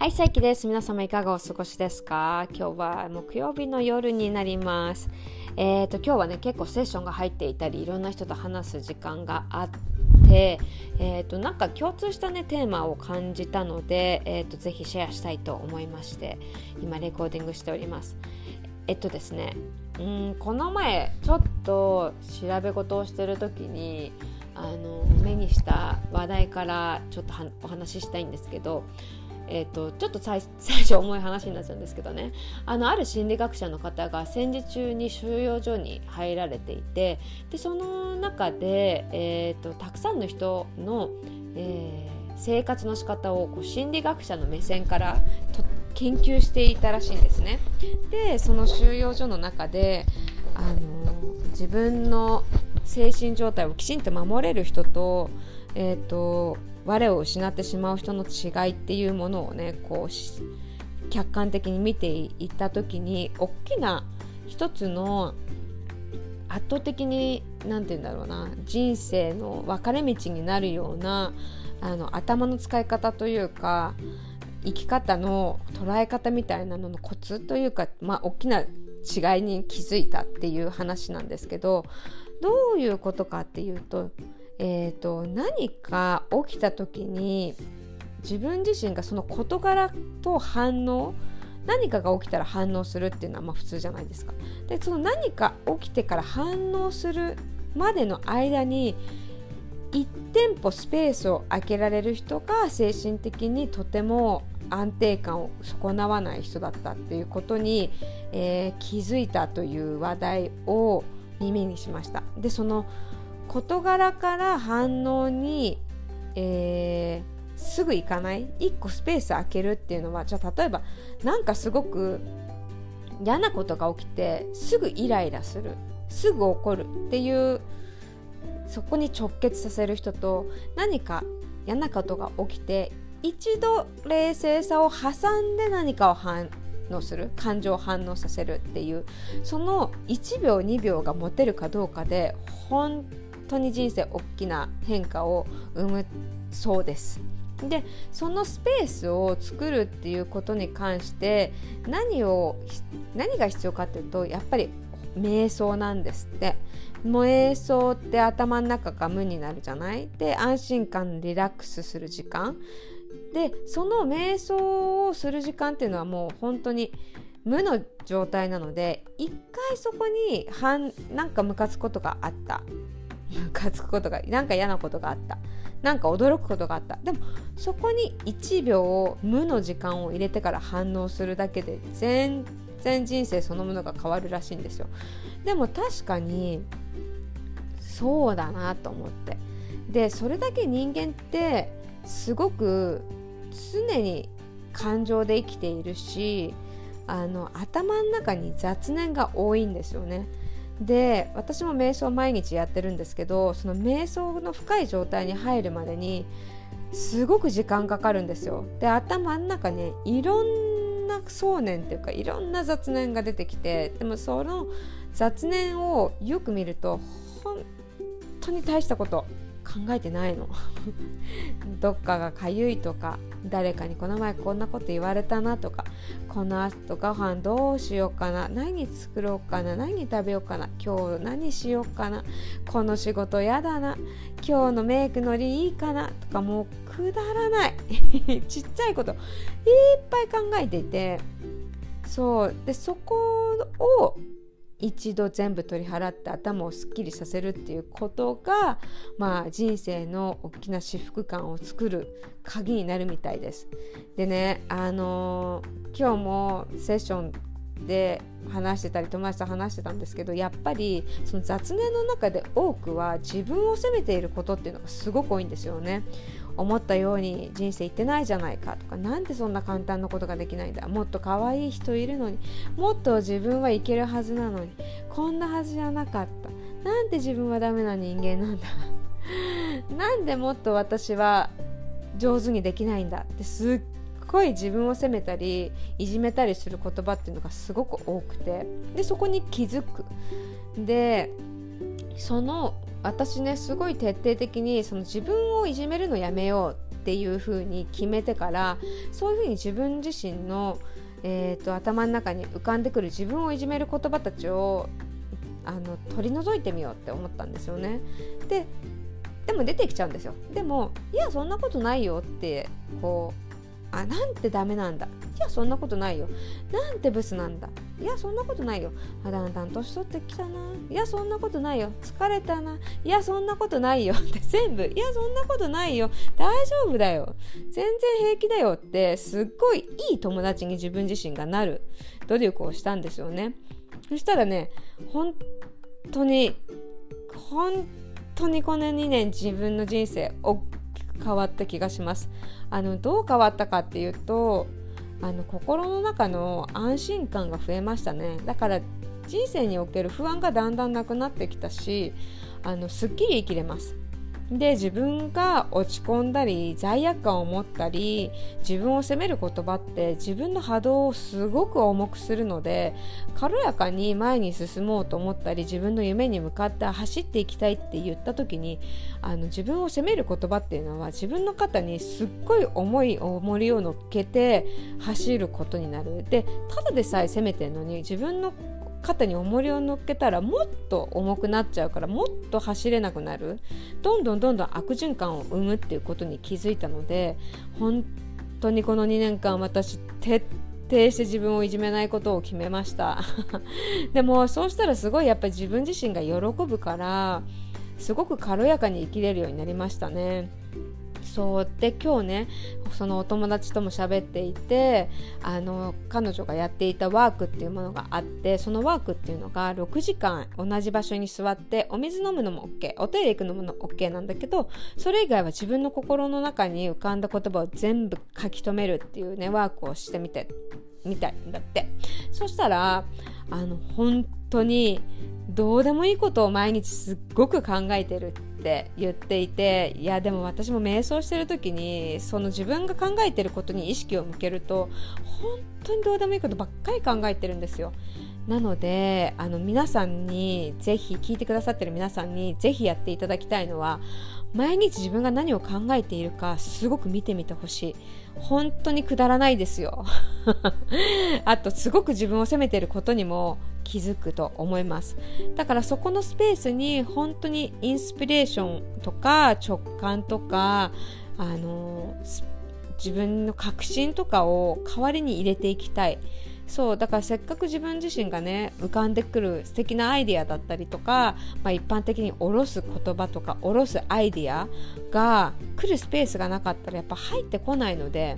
はい、さいきです。皆様いかがお過ごしですか？今日は木曜日の夜になります。えっ、ー、と、今日はね、結構セッションが入っていたり、いろんな人と話す時間があって、えっ、ー、と、なんか共通したね、テーマを感じたので、えっ、ー、と、ぜひシェアしたいと思いまして、今レコーディングしております。えっとですね、うんこの前、ちょっと調べ事をしてる時に、あの目にした話題からちょっとお話ししたいんですけどえーと、ちょっと最初重い話になっちゃうんですけどねあのある心理学者の方が戦時中に収容所に入られていてでその中で、えーと、たくさんの人の、えー、生活の仕方をこう心理学者の目線からと研究していたらしいんですね。でその収容所の中であの自分の精神状態をきちんと守れる人と,、えーと我を失ってしまう人の違いっていうものをねこう客観的に見ていった時に大きな一つの圧倒的に何て言うんだろうな人生の分かれ道になるようなあの頭の使い方というか生き方の捉え方みたいなののコツというか、まあ、大きな違いに気づいたっていう話なんですけどどういうことかっていうとえーと、何か起きた時に自分自身がその事柄と反応何かが起きたら反応するっていうのはまあ普通じゃないですか。でその何か起きてから反応するまでの間に1店舗スペースを空けられる人が精神的にとても安定感を損なわない人だったっていうことに、えー、気づいたという話題を耳にしました。でその事柄から反応に、えー、すぐ行かない？1個スペース空けるっていうのはじゃあ例えばなんかすごく嫌なことが起きてすぐイライラするすぐ怒るっていうそこに直結させる人と何か嫌なことが起きて一度冷静さを挟んで何かを反応する感情を反応させるっていうその1秒2秒が持てるかどうかで本当に人生大きな変化を生むそうです。でそのスペースを作るっていうことに関して何を何が必要かっていうとやっぱり瞑想なんですって。瞑想って頭の中が無になるじゃない？で安心感リラックスする時間。でその瞑想をする時間っていうのはもう本当に無の状態なので一回そこになんかムカつくことがあった。ムカつくことがなんか嫌なことがあった。なんか驚くことがあった。でもそこに1秒無の時間を入れてから反応するだけで全然人生そのものが変わるらしいんですよ。でも確かにそうだなと思って。でそれだけ人間ってすごく常に感情で生きているしあの頭の中に雑念が多いんですよね。で私も瞑想毎日やってるんですけどその瞑想の深い状態に入るまでにすごく時間かかるんですよ。で頭の中にいろんな想念っていうかいろんな雑念が出てきてでもその雑念をよく見ると本当に大したこと。考えてないの。どっかがかゆいとか誰かにこの前こんなこと言われたなとかこの後ご飯どうしようかな何作ろうかな何食べようかな今日何しようかなこの仕事やだな今日のメイクのりいいかなとかもうくだらない。ちっちゃいこといっぱい考えていて。そう。でそこを一度全部取り払って頭をすっきりさせるっていうことが、まあ、人生の大きな至福感を作る鍵になるみたいです。でね、あのー、今日もセッションで話してたり友達と話してたんですけどやっぱりその雑念の中で多くは自分を責めていることっていうのがすごく多いんですよね。思ったように人生いってないじゃないかとかなんでそんな簡単なことができないんだ。もっと可愛い人いるのにもっと自分はいけるはずなのにこんなはずじゃなかった。なんで自分はダメな人間なんだ。なんでもっと私は上手にできないんだ。ってすっごい自分を責めたりいじめたりする言葉っていうのがすごく多くて。でそこに気づく。でその私ねすごい徹底的にその自分をいじめるのやめようっていうふうに決めてからそういうふうに自分自身の、えーと、頭の中に浮かんでくる自分をいじめる言葉たちをあの取り除いてみようって思ったんですよね。ででも出てきちゃうんですよ。でもいやそんなことないよってこうあなんてダメなんだ。いやそんなことないよ。なんてブスなんだ。いやそんなことないよ。あだんだん年取ってきたな。いやそんなことないよ。疲れたな。いやそんなことないよ。って全部。いやそんなことないよ。大丈夫だよ。全然平気だよってすっごいいい友達に自分自身がなる。努力をしたんですよね。そしたらね本当に本当にこの2年自分の人生大きく変わった気がします。あのどう変わったかっていうとあの心の中の安心感が増えましたね。だから人生における不安がだんだんなくなってきたしあのすっきり生きれます。で自分が落ち込んだり罪悪感を持ったり自分を責める言葉って自分の波動をすごく重くするので軽やかに前に進もうと思ったり自分の夢に向かって走っていきたいって言った時にあの自分を責める言葉っていうのは自分の肩にすっごい重い重りを乗っけて走ることになる。でただでさえ責めてるのに自分の肩に重りを乗っけたらもっと重くなっちゃうからもっと走れなくなるどんどんどんどん悪循環を生むっていうことに気づいたので本当にこの2年間私徹底して自分をいじめないことを決めました でもそうしたらすごいやっぱり自分自身が喜ぶからすごく軽やかに生きれるようになりましたね。そう。で今日ねそのお友達とも喋っていてあの彼女がやっていたワークっていうものがあってそのワークっていうのが6時間同じ場所に座ってお水飲むのも OK おトイレ行くのも OK なんだけどそれ以外は自分の心の中に浮かんだ言葉を全部書き留めるっていうねワークをしてみてみたいんだって。そしたらあの本当にどうでもいいことを毎日すっごく考えてるってって言っていていやでも私も瞑想してる時にその自分が考えてることに意識を向けると本当にどうでもいいことばっかり考えてるんですよ。なのであの皆さんにぜひ聞いてくださってる皆さんにぜひやっていただきたいのは毎日自分が何を考えているかすごく見てみてほしい本当にくだらないですよ あとすごく自分を責めてることにも気づくと思います。だからそこのスペースに本当にインスピレーションとか直感とかあの自分の確信とかを代わりに入れていきたい。そうだからせっかく自分自身がね浮かんでくる素敵なアイデアだったりとか、まあ、一般的に下ろす言葉とか下ろすアイデアが来るスペースがなかったらやっぱ入ってこないので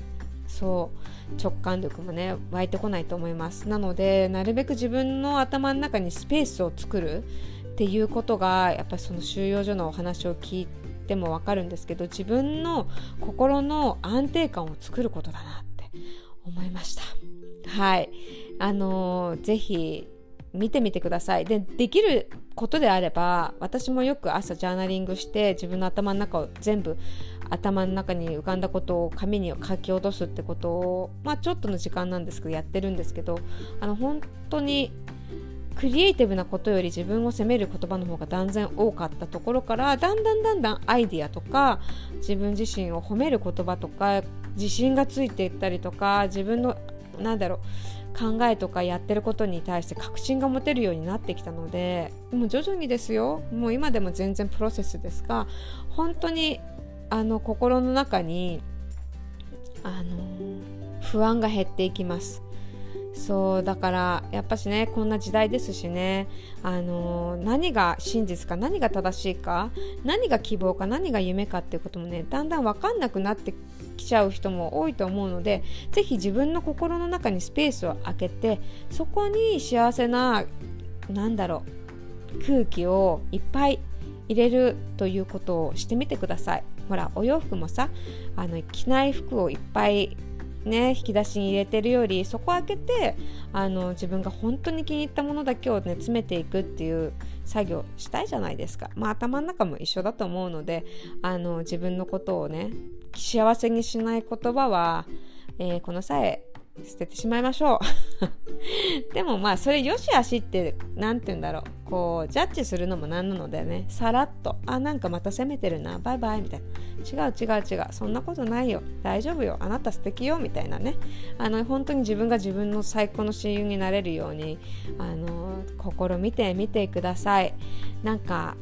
そう直感力もね湧いてこないと思います。なのでなるべく自分の頭の中にスペースを作るっていうことがやっぱりその収容所のお話を聞いても分かるんですけど自分の心の安定感を作ることだなって思いました。はい。あのー、ぜひ見てみてください。でできることであれば私もよく朝ジャーナリングして自分の頭の中を全部頭の中に浮かんだことを紙に書き落とすってことをまあちょっとの時間なんですけどやってるんですけどあの本当にクリエイティブなことより自分を責める言葉の方が断然多かったところからだんだんだんだんアイディアとか自分自身を褒める言葉とか自信がついていったりとか自分のなんだろう考えとかやってることに対して確信が持てるようになってきたのでもう徐々にですよ。もう今でも全然プロセスですが本当にあの心の中にあの不安が減っていきます。そうだからやっぱしねこんな時代ですしねあの何が真実か何が正しいか何が希望か何が夢かっていうこともねだんだん分かんなくなってきちゃう人も多いと思うので是非自分の心の中にスペースを空けてそこに幸せな何だろう空気をいっぱい入れるということをしてみてください。ほらお洋服もさあの着ない服をいっぱいね引き出しに入れてるよりそこ開けてあの自分が本当に気に入ったものだけをね詰めていくっていう作業したいじゃないですか。まあ頭の中も一緒だと思うのであの自分のことをね幸せにしない言葉は、えー、この際捨ててしまいましょう。でもまあそれよしあしって何て言うんだろう。こうジャッジするのもなんなのでね。さらっと。あなんかまた責めてるな。バイバイ。みたいな。違う違う違う。そんなことないよ。大丈夫よ。あなた素敵よ。みたいなね。あの本当に自分が自分の最高の親友になれるようにあの試みてみてください。なんか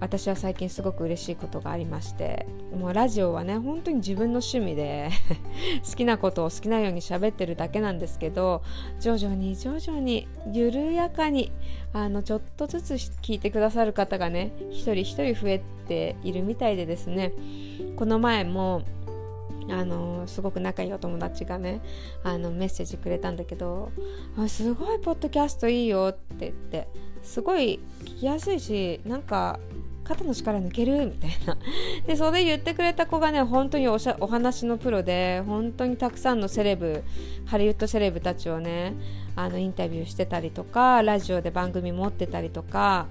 私は最近すごく嬉しいことがありましてもうラジオはね本当に自分の趣味で 好きなことを好きなように喋ってるだけなんですけど徐々に徐々に緩やかにあのちょっとずつ聞いてくださる方がね一人一人増えているみたいでですね。この前もあのすごく仲いいお友達がねあのメッセージくれたんだけど「すごいポッドキャストいいよ」って言ってすごい聞きやすいしなんか肩の力抜けるみたいな。でそれ言ってくれた子がね本当におしゃお話のプロで本当にたくさんのセレブハリウッドセレブたちをねあのインタビューしてたりとかラジオで番組持ってたりとか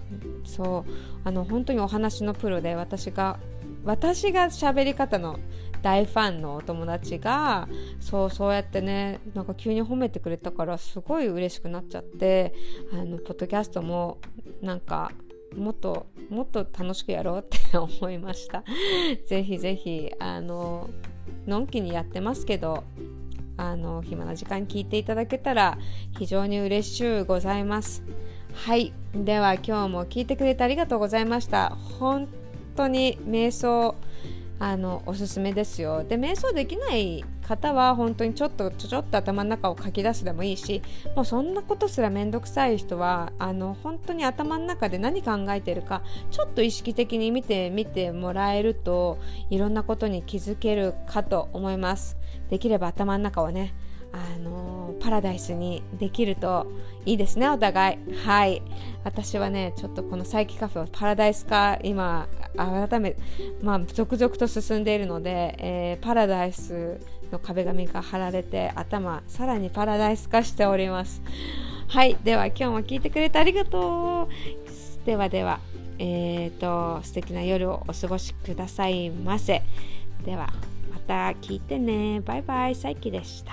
そうあの本当にお話のプロで私が私が喋り方の大ファンのお友達がそうそうやってねなんか急に褒めてくれたからすごい嬉しくなっちゃってあのポッドキャストもなんかもっともっと楽しくやろうって思いました。ぜひぜひあののんきにやってますけどあの暇な時間聞いていただけたら非常に嬉しゅうございます。はい。では今日も聞いてくれてありがとうございました。本当に瞑想あのおすすめですよ。で瞑想できない方は本当にちょっとちょちょっと頭の中を書き出すでもいいしもうそんなことすら面倒くさい人はあの本当に頭の中で何考えてるかちょっと意識的に見てみてもらえるといろんなことに気づけるかと思います。できれば頭の中をねあのパラダイスにできるといいですねお互い。はい。私はねちょっとこの佐伯カフェはパラダイス化今改めまあ続々と進んでいるので、えー、パラダイスの壁紙が貼られて頭さらにパラダイス化しております。はい。では今日も聞いてくれてありがとう。ではではえーと素敵な夜をお過ごしくださいませ。ではまた聞いてね。バイバイ。サイキでした。